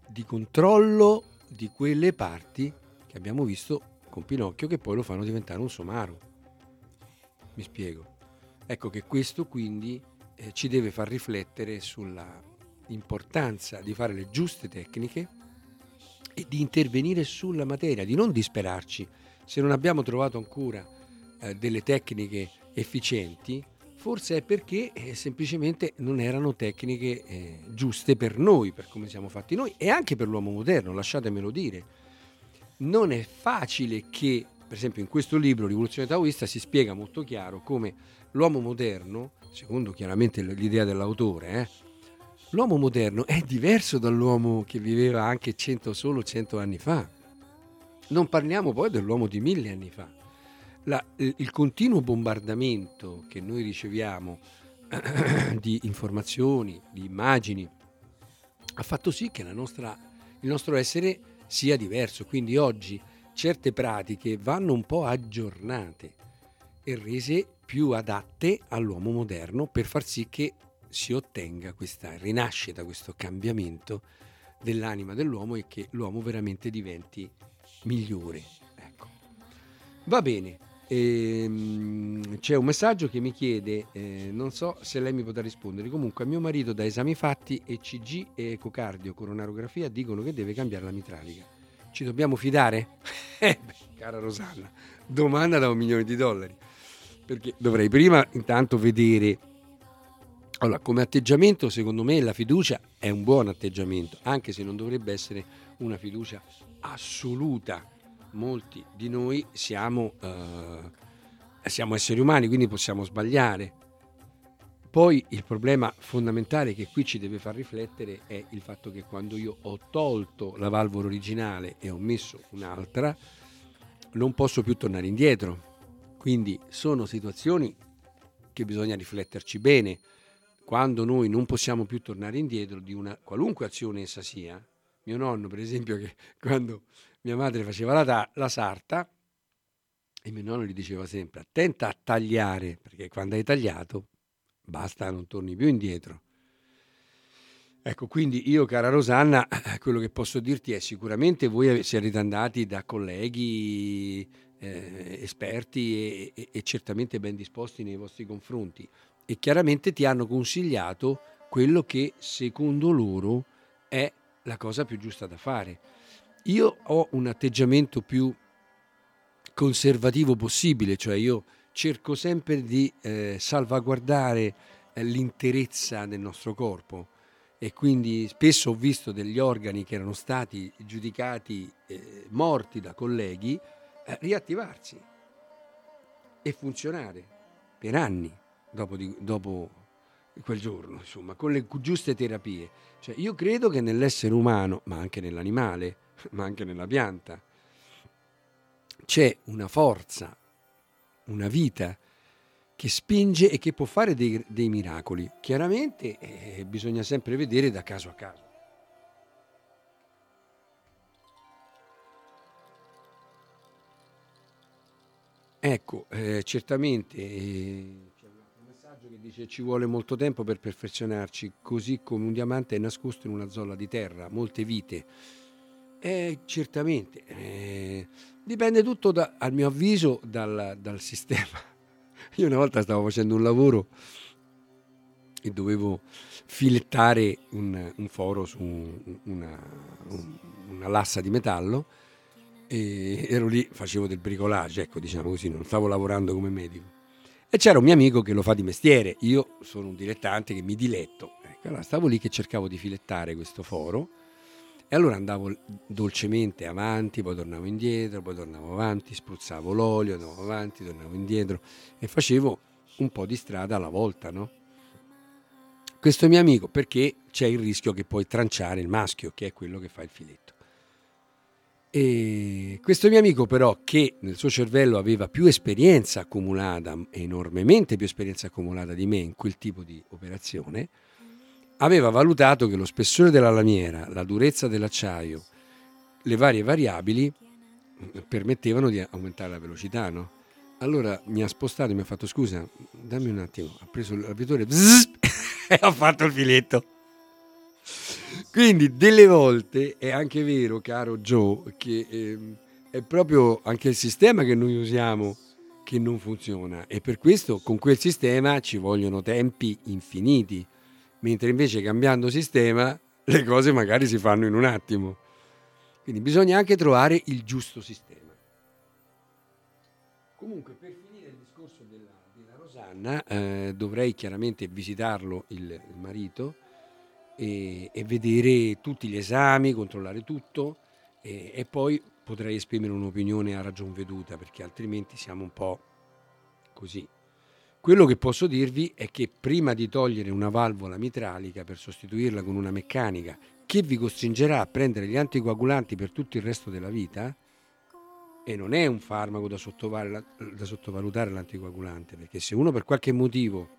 di controllo di quelle parti che abbiamo visto con Pinocchio che poi lo fanno diventare un somaro. Mi spiego. Ecco che questo quindi eh, ci deve far riflettere sulla importanza di fare le giuste tecniche e di intervenire sulla materia, di non disperarci. Se non abbiamo trovato ancora eh, delle tecniche efficienti, forse è perché eh, semplicemente non erano tecniche eh, giuste per noi, per come siamo fatti noi e anche per l'uomo moderno, lasciatemelo dire. Non è facile che, per esempio in questo libro Rivoluzione Taoista si spiega molto chiaro come l'uomo moderno, secondo chiaramente l'idea dell'autore, eh, l'uomo moderno è diverso dall'uomo che viveva anche 100, solo 100 anni fa. Non parliamo poi dell'uomo di mille anni fa. La- il, continuo bombardamento che noi riceviamo di informazioni, di immagini, ha fatto sì che nostra- il nostro essere sia diverso. Quindi oggi certe pratiche vanno un po' aggiornate e rese più adatte all'uomo moderno per far sì che si ottenga questa rinascita, questo cambiamento dell'anima dell'uomo e che l'uomo veramente diventi migliore. Ecco. Va bene, ehm, c'è un messaggio che mi chiede, eh, non so se lei mi potrà rispondere, comunque mio marito da esami fatti ECG e ecocardio, coronarografia dicono che deve cambiare la mitralica. Ci dobbiamo fidare? Eh, cara Rosanna, domanda da un milione di dollari. Perché dovrei prima intanto vedere allora, come atteggiamento, secondo me la fiducia è un buon atteggiamento, anche se non dovrebbe essere una fiducia assoluta. Molti di noi siamo, eh, siamo esseri umani, quindi possiamo sbagliare. Poi il problema fondamentale che qui ci deve far riflettere è il fatto che quando io ho tolto la valvola originale e ho messo un'altra, non posso più tornare indietro. Quindi sono situazioni che bisogna rifletterci bene quando noi non possiamo più tornare indietro di una qualunque azione essa sia, mio nonno per esempio che quando mia madre faceva la, la sarta e mio nonno gli diceva sempre attenta a tagliare perché quando hai tagliato basta non torni più indietro. Ecco, quindi io, cara Rosanna, quello che posso dirti è sicuramente voi siete andati da colleghi eh, esperti e, e- e certamente ben disposti nei vostri confronti e chiaramente ti hanno consigliato quello che secondo loro è la cosa più giusta da fare. Io ho un atteggiamento più conservativo possibile, cioè io cerco sempre di eh, salvaguardare eh, l'interezza del nostro corpo e quindi spesso ho visto degli organi che erano stati giudicati eh, morti da colleghi eh, riattivarsi e funzionare per anni dopo, di- dopo quel giorno, insomma, con le giuste terapie. Cioè, io credo che nell'essere umano, ma anche nell'animale, ma anche nella pianta, c'è una forza, una vita che spinge e che può fare dei, dei miracoli. Chiaramente eh, bisogna sempre vedere da caso a caso. Ecco, eh, certamente eh, c'è un messaggio che dice ci vuole molto tempo per perfezionarci, così come un diamante è nascosto in una zolla di terra, molte vite. Eh, certamente, eh, dipende tutto, da- a mio avviso, dal, dal sistema. Io una volta stavo facendo un lavoro e dovevo filettare un, un foro su un- una, un- una lassa di metallo e ero lì, facevo del bricolage, ecco, diciamo così, non stavo lavorando come medico. E c'era un mio amico che lo fa di mestiere, io sono un dilettante che mi diletto. Ecco, allora stavo lì che cercavo di filettare questo foro e allora andavo dolcemente avanti, poi tornavo indietro, poi tornavo avanti, spruzzavo l'olio, andavo avanti, tornavo indietro e facevo un po' di strada alla volta, no? Questo mio amico, perché c'è il rischio che puoi tranciare il maschio, che è quello che fa il filetto. E questo mio amico però, che nel suo cervello aveva più esperienza accumulata, enormemente più esperienza accumulata di me in quel tipo di operazione, aveva valutato che lo spessore della lamiera, la durezza dell'acciaio, le varie variabili permettevano di aumentare la velocità, no? Allora mi ha spostato e mi ha fatto scusa, dammi un attimo, ha preso l'avvitore e ha fatto il filetto. Quindi delle volte è anche vero, caro Joe, che eh, è proprio anche il sistema che noi usiamo che non funziona e per questo con quel sistema ci vogliono tempi infiniti, mentre invece cambiando sistema le cose magari si fanno in un attimo. Quindi bisogna anche trovare il giusto sistema. Comunque, per finire il discorso della, della Rosanna, eh, dovrei chiaramente visitarlo il, il marito e, e, vedere tutti gli esami, controllare tutto e, e poi potrei esprimere un'opinione a ragion veduta perché altrimenti siamo un po' così. Quello che posso dirvi è che prima di togliere una valvola mitralica per sostituirla con una meccanica che vi costringerà a prendere gli anticoagulanti per tutto il resto della vita, e non è un farmaco da, da sottovalutare l'anticoagulante, perché se uno per qualche motivo,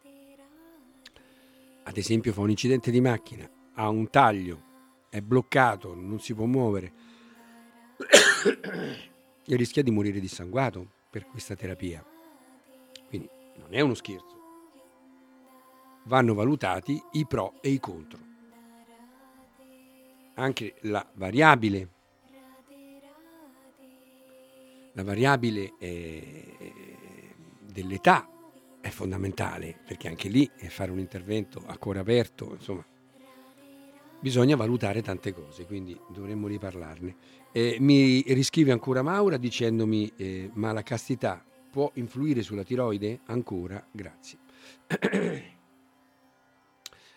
ad esempio fa un incidente di macchina, ha un taglio, è bloccato, non si può muovere, e rischia di morire dissanguato per questa terapia. Non è uno scherzo. Vanno valutati i pro e i contro. Anche la variabile la variabile eh, dell'età è fondamentale, perché anche lì fare un intervento a cuore aperto, insomma, bisogna valutare tante cose, quindi dovremmo riparlarne. Eh, mi riscrive ancora Maura dicendomi, eh, ma la castità può influire sulla tiroide? Ancora, grazie.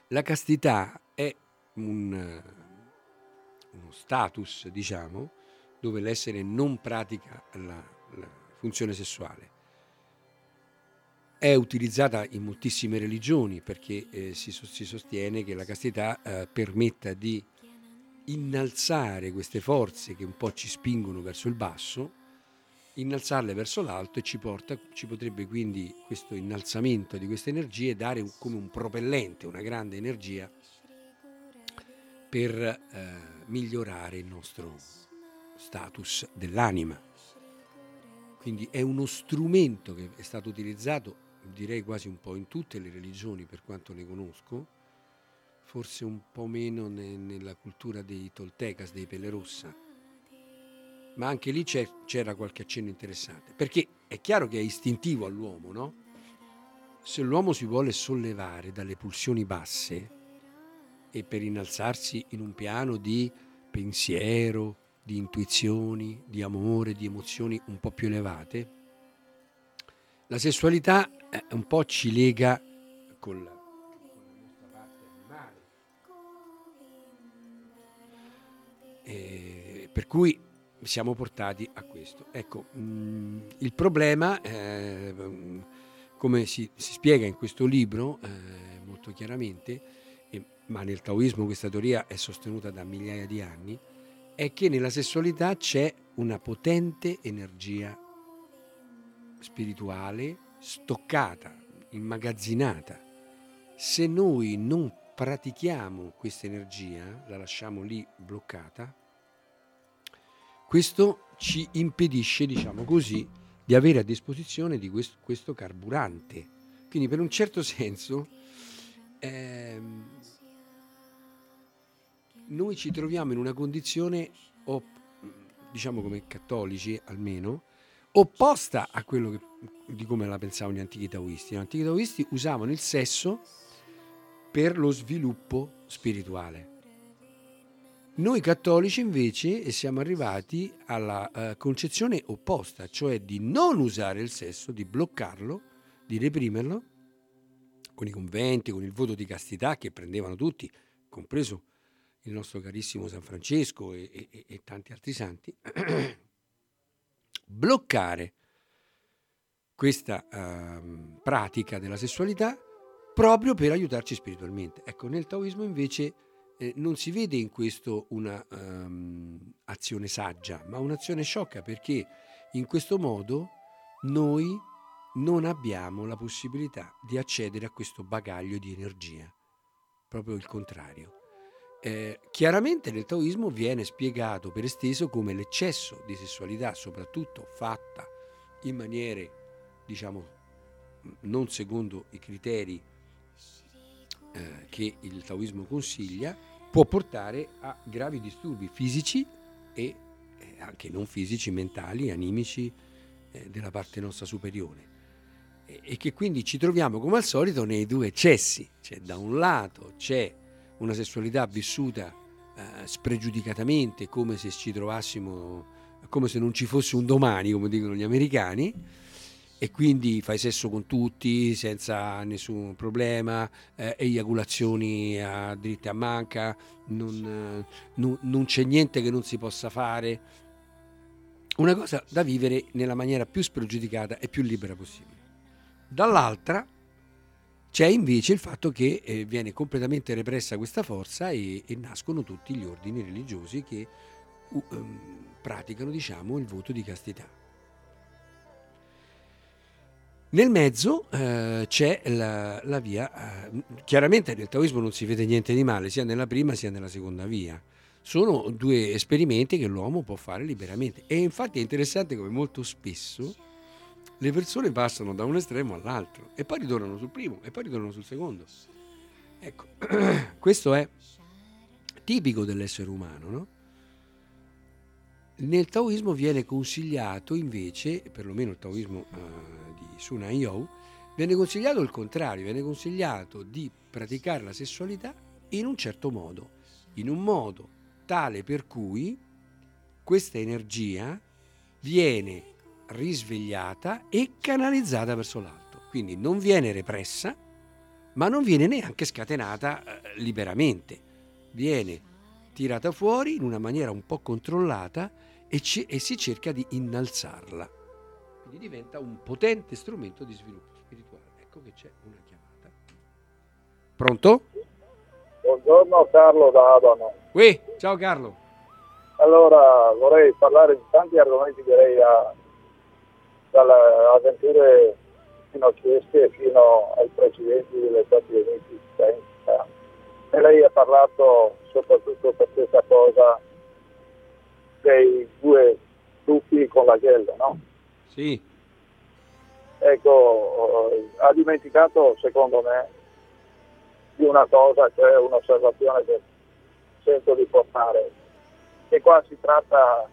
la castità è un, uno status, diciamo, dove l'essere non pratica la, la funzione sessuale. È utilizzata in moltissime religioni perché eh, si, si, sostiene che la castità eh, permetta di innalzare queste forze che un po' ci spingono verso il basso, innalzarle verso l'alto e ci, porta, ci potrebbe quindi questo innalzamento di queste energie dare come un propellente, una grande energia per eh, migliorare il nostro status dell'anima. Quindi è uno strumento che è stato utilizzato, direi quasi un po' in tutte le religioni per quanto ne conosco, forse un po' meno ne, nella cultura dei Toltecas, dei Pelerossa, ma anche lì c'era qualche accenno interessante, perché è chiaro che è istintivo all'uomo, no? Se l'uomo si vuole sollevare dalle pulsioni basse e per innalzarsi in un piano di pensiero, di intuizioni, di amore, di emozioni un po' più elevate, la sessualità eh, un po' ci lega con la, nostra parte animale. E per cui siamo portati a questo. Ecco, mh, mm, il problema, eh, come si, si, spiega in questo libro eh, molto chiaramente, e, ma nel taoismo questa teoria è sostenuta da migliaia di anni, è che nella sessualità c'è una potente energia spirituale stoccata, immagazzinata. Se noi non pratichiamo questa energia, la lasciamo lì bloccata, questo ci impedisce, diciamo così, di avere a disposizione di questo, questo carburante. Quindi per un certo senso ehm, noi ci troviamo in una condizione, diciamo come cattolici almeno, opposta a quello che, di come la pensavano gli antichi taoisti. Gli antichi taoisti usavano il sesso per lo sviluppo spirituale. Noi cattolici invece siamo arrivati alla uh, concezione opposta, cioè di non usare il sesso, di bloccarlo, di reprimerlo, con i conventi, con il voto di castità che prendevano tutti, compreso il nostro carissimo San Francesco e, e, e tanti altri santi, bloccare questa uh, pratica della sessualità proprio per aiutarci spiritualmente. Ecco, nel taoismo invece eh, non si vede in questo un'azione saggia, ma un'azione sciocca perché in questo modo noi non abbiamo la possibilità di accedere a questo bagaglio di energia, proprio il contrario. Eh, chiaramente nel taoismo viene spiegato per esteso come l'eccesso di sessualità, soprattutto fatta in maniere, diciamo, non secondo i criteri eh, che il taoismo consiglia, può portare a gravi disturbi fisici e eh, anche non fisici, mentali, animici eh, della parte nostra superiore. E, e che quindi ci troviamo come al solito nei due eccessi. Cioè, da un lato c'è una sessualità vissuta eh, spregiudicatamente, come se ci trovassimo, come se non ci fosse un domani, come dicono gli americani, e quindi fai sesso con tutti senza nessun problema, eh, eiaculazioni a dritte a manca, non, eh, non, non c'è niente che non si possa fare. Una cosa da vivere nella maniera più spregiudicata e più libera possibile. Dall'altra c'è invece il fatto che eh, viene completamente repressa questa forza e, e, nascono tutti gli ordini religiosi che uh, um, praticano diciamo, il voto di castità. Nel mezzo eh, c'è la, la via, eh, chiaramente nel taoismo non si vede niente di male, sia nella prima sia nella seconda via. Sono due esperimenti che l'uomo può fare liberamente. E infatti è interessante come molto spesso le persone passano da un estremo all'altro e poi ritornano sul primo e poi ritornano sul secondo. Ecco, questo è tipico dell'essere umano, no? Nel taoismo viene consigliato invece, perlomeno il taoismo eh, di Sunan Yu, viene consigliato il contrario, viene consigliato di praticare la sessualità in un certo modo, in un modo tale per cui questa energia viene risvegliata e canalizzata verso l'alto. Quindi non viene repressa, ma non viene neanche scatenata eh, liberamente. Viene tirata fuori in una maniera un po' controllata e, ci, e si cerca di innalzarla. Quindi diventa un potente strumento di sviluppo spirituale. Ecco che c'è una chiamata. Pronto? Buongiorno Carlo da Adano. Ui, ciao Carlo. Allora vorrei parlare di tanti argomenti direi a, dalle avventure pinocchiesche fino ai precedenti degli Stati Uniti e lei ha parlato soprattutto per questa cosa dei due lupi con la ghelda, no? Sì. Ecco, ha dimenticato secondo me di una cosa, cioè un'osservazione che sento di portare, che qua si tratta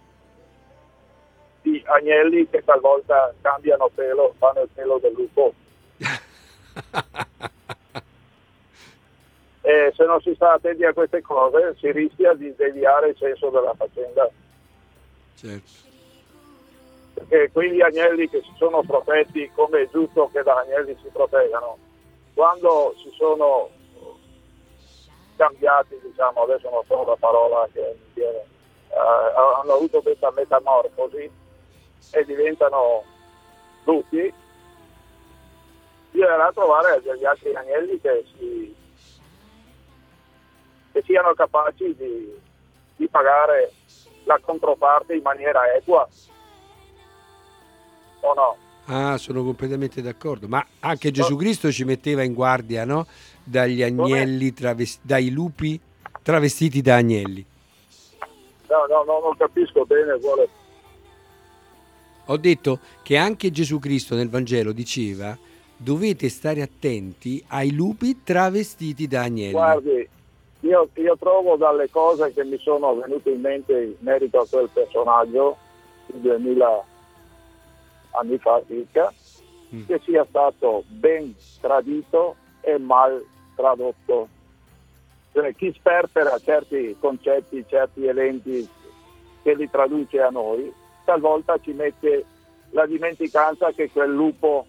di agnelli che talvolta cambiano pelo, fanno il pelo del lupo. e se non si sta attenti a queste cose si rischia di deviare il senso della faccenda. Certo. Perché quegli agnelli che si sono protetti, come è giusto che da agnelli si proteggano, quando si sono cambiati, diciamo, adesso non so la parola che mi viene, eh, hanno avuto questa metamorfosi e diventano lupi, bisognerà trovare degli altri agnelli che, si, che siano capaci di, di pagare la controparte in maniera equa o no? Ah, sono completamente d'accordo, ma anche Gesù Cristo ci metteva in guardia, no? Dagli agnelli, travest- dai lupi travestiti da agnelli. No, no, no, non capisco bene. Vuole... Ho detto che anche Gesù Cristo nel Vangelo diceva dovete stare attenti ai lupi travestiti da agnelli. Guardi, io, io, trovo dalle cose che mi sono venute in mente in merito a quel personaggio, 2000 anni fa circa, mm. che sia stato ben tradito e mal tradotto. Cioè, chi sperpera certi concetti, certi eventi che li traduce a noi, talvolta ci mette la dimenticanza che quel lupo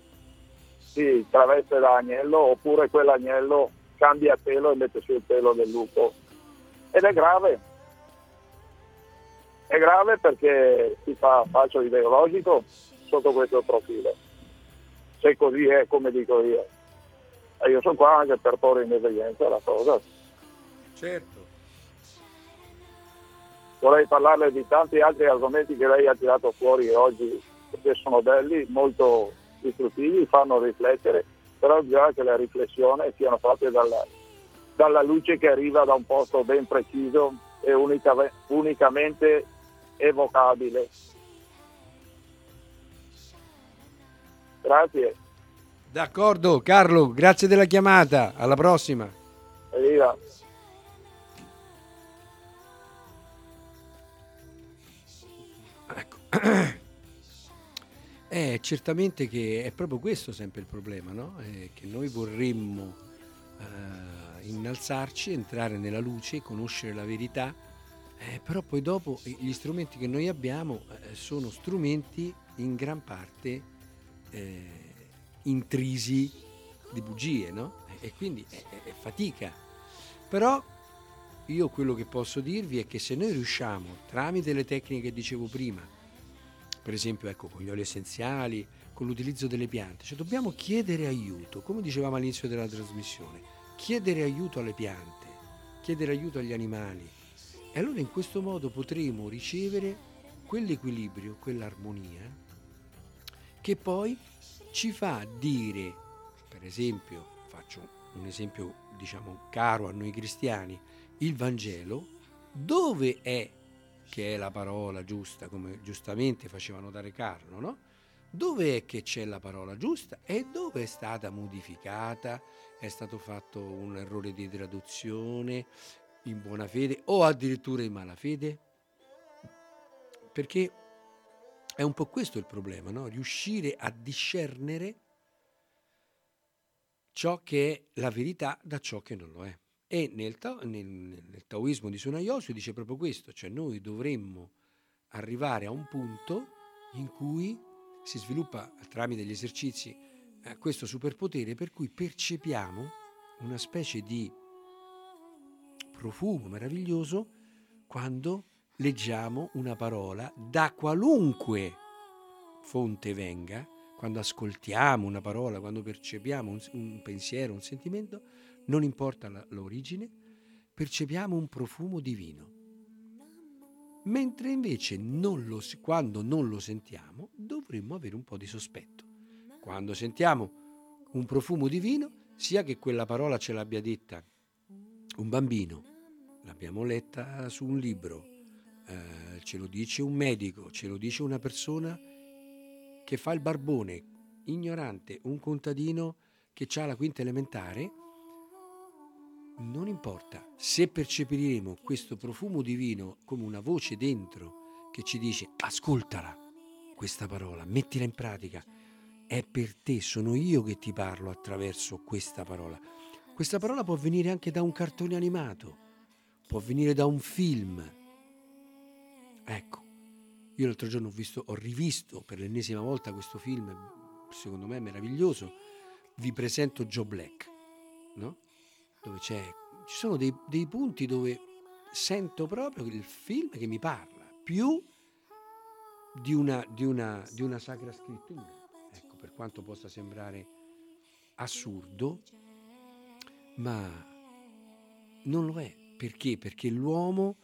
si traveste da agnello oppure quell'agnello cambia pelo e mette sul pelo del lupo. Ed è grave. È grave perché si fa falso ideologico sotto questo profilo. Se così è come dico io. E io sono qua anche per porre in evidenza la cosa. Certo. vorrei parlarle di tanti altri argomenti che lei ha tirato fuori oggi, perché sono belli, molto istruttivi, fanno riflettere, però bisogna che le riflessioni siano fatte dalla, dalla luce che arriva da un posto ben preciso e unica, unicamente evocabile. Grazie. D'accordo, Carlo, grazie della chiamata. Alla prossima. Evviva. Ecco. Eh, certamente che è proprio questo sempre il problema, no? Eh, che noi vorremmo eh, innalzarci, entrare nella luce, conoscere la verità, eh, però poi dopo eh, gli strumenti che noi abbiamo eh, sono strumenti in gran parte eh, intrisi di bugie, no? E quindi è, è- è fatica. Però io quello che posso dirvi è che se noi riusciamo, tramite le tecniche che dicevo prima, per esempio ecco, con gli oli essenziali, con l'utilizzo delle piante, cioè dobbiamo chiedere aiuto, come dicevamo all'inizio della trasmissione, chiedere aiuto alle piante, chiedere aiuto agli animali. E allora in questo modo potremo ricevere quell'equilibrio, quell'armonia che poi ci fa dire, per esempio, faccio un esempio diciamo caro a noi cristiani, il Vangelo, dove è che è la parola giusta, come giustamente faceva notare Carlo, no? Dove è che c'è la parola giusta e dove è stata modificata, è stato fatto un errore di traduzione in buona fede o addirittura in malafede? Perché è un po' questo il problema, no? Riuscire a discernere ciò che è la verità da ciò che non lo è. E nel, nel- nel taoismo di Sunayosu dice proprio questo, cioè noi dovremmo arrivare a un punto in cui si sviluppa tramite gli esercizi eh, questo superpotere per cui percepiamo una specie di profumo meraviglioso quando leggiamo una parola da qualunque fonte venga, quando ascoltiamo una parola, quando percepiamo un, un pensiero, un sentimento, non importa l'origine, percepiamo un profumo divino. Mentre invece non lo quando non lo sentiamo dovremmo avere un po' di sospetto. Quando sentiamo un profumo divino, sia che quella parola ce l'abbia detta un bambino, l'abbiamo letta su un libro, eh, ce lo dice un medico, ce lo dice una persona che fa il barbone, ignorante, un contadino che ha la quinta elementare, non importa se percepiremo questo profumo divino come una voce dentro che ci dice ascoltala questa parola, mettila in pratica, è per te, sono io che ti parlo attraverso questa parola. Questa parola può venire anche da un cartone animato, può venire da un film. Ecco, io l'altro giorno ho, visto, ho rivisto per l'ennesima volta questo film, secondo me meraviglioso. Vi presento Joe Black, no? Dove c'è, ci sono dei, dei punti dove sento proprio il film che mi parla, più di una, di una, di una sacra scrittura. Ecco, per quanto possa sembrare assurdo, ma non lo è. Perché? Perché l'uomo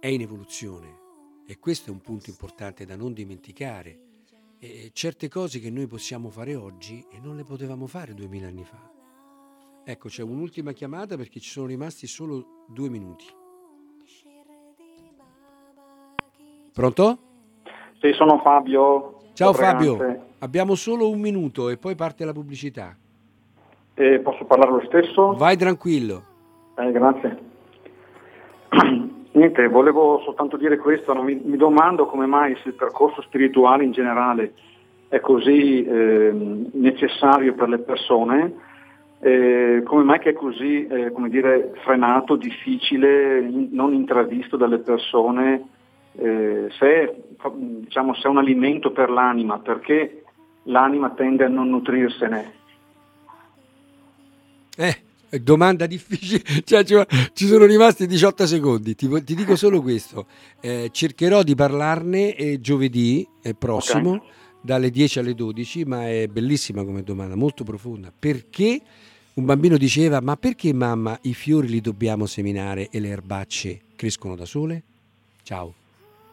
è in evoluzione e questo è un punto importante da non dimenticare. E certe cose che noi possiamo fare oggi e non le potevamo fare duemila anni fa. Ecco, c'è un'ultima chiamata perché ci sono rimasti solo due minuti. Pronto? Sì, sono Fabio. Ciao Fabio, abbiamo solo un minuto e poi parte la pubblicità. Eh, posso parlare lo stesso? Vai tranquillo. Eh, grazie. Niente, volevo soltanto dire questo, no? mi, mi domando come mai se il percorso spirituale in generale è così ehm, necessario per le persone, eh, come mai che è così eh, come dire, frenato, difficile, in- non intravisto dalle persone, eh, se, diciamo, se è un alimento per l'anima, perché l'anima tende a non nutrirsene. Eh, domanda difficile, cioè, ci, sono rimasti 18 secondi, ti, ti dico solo questo, Eh, cercherò di parlarne giovedì prossimo Ok. dalle 10 alle 12, ma è bellissima come domanda, molto profonda, perché un bambino diceva ma perché mamma i fiori li dobbiamo seminare e le erbacce crescono da sole? Ciao.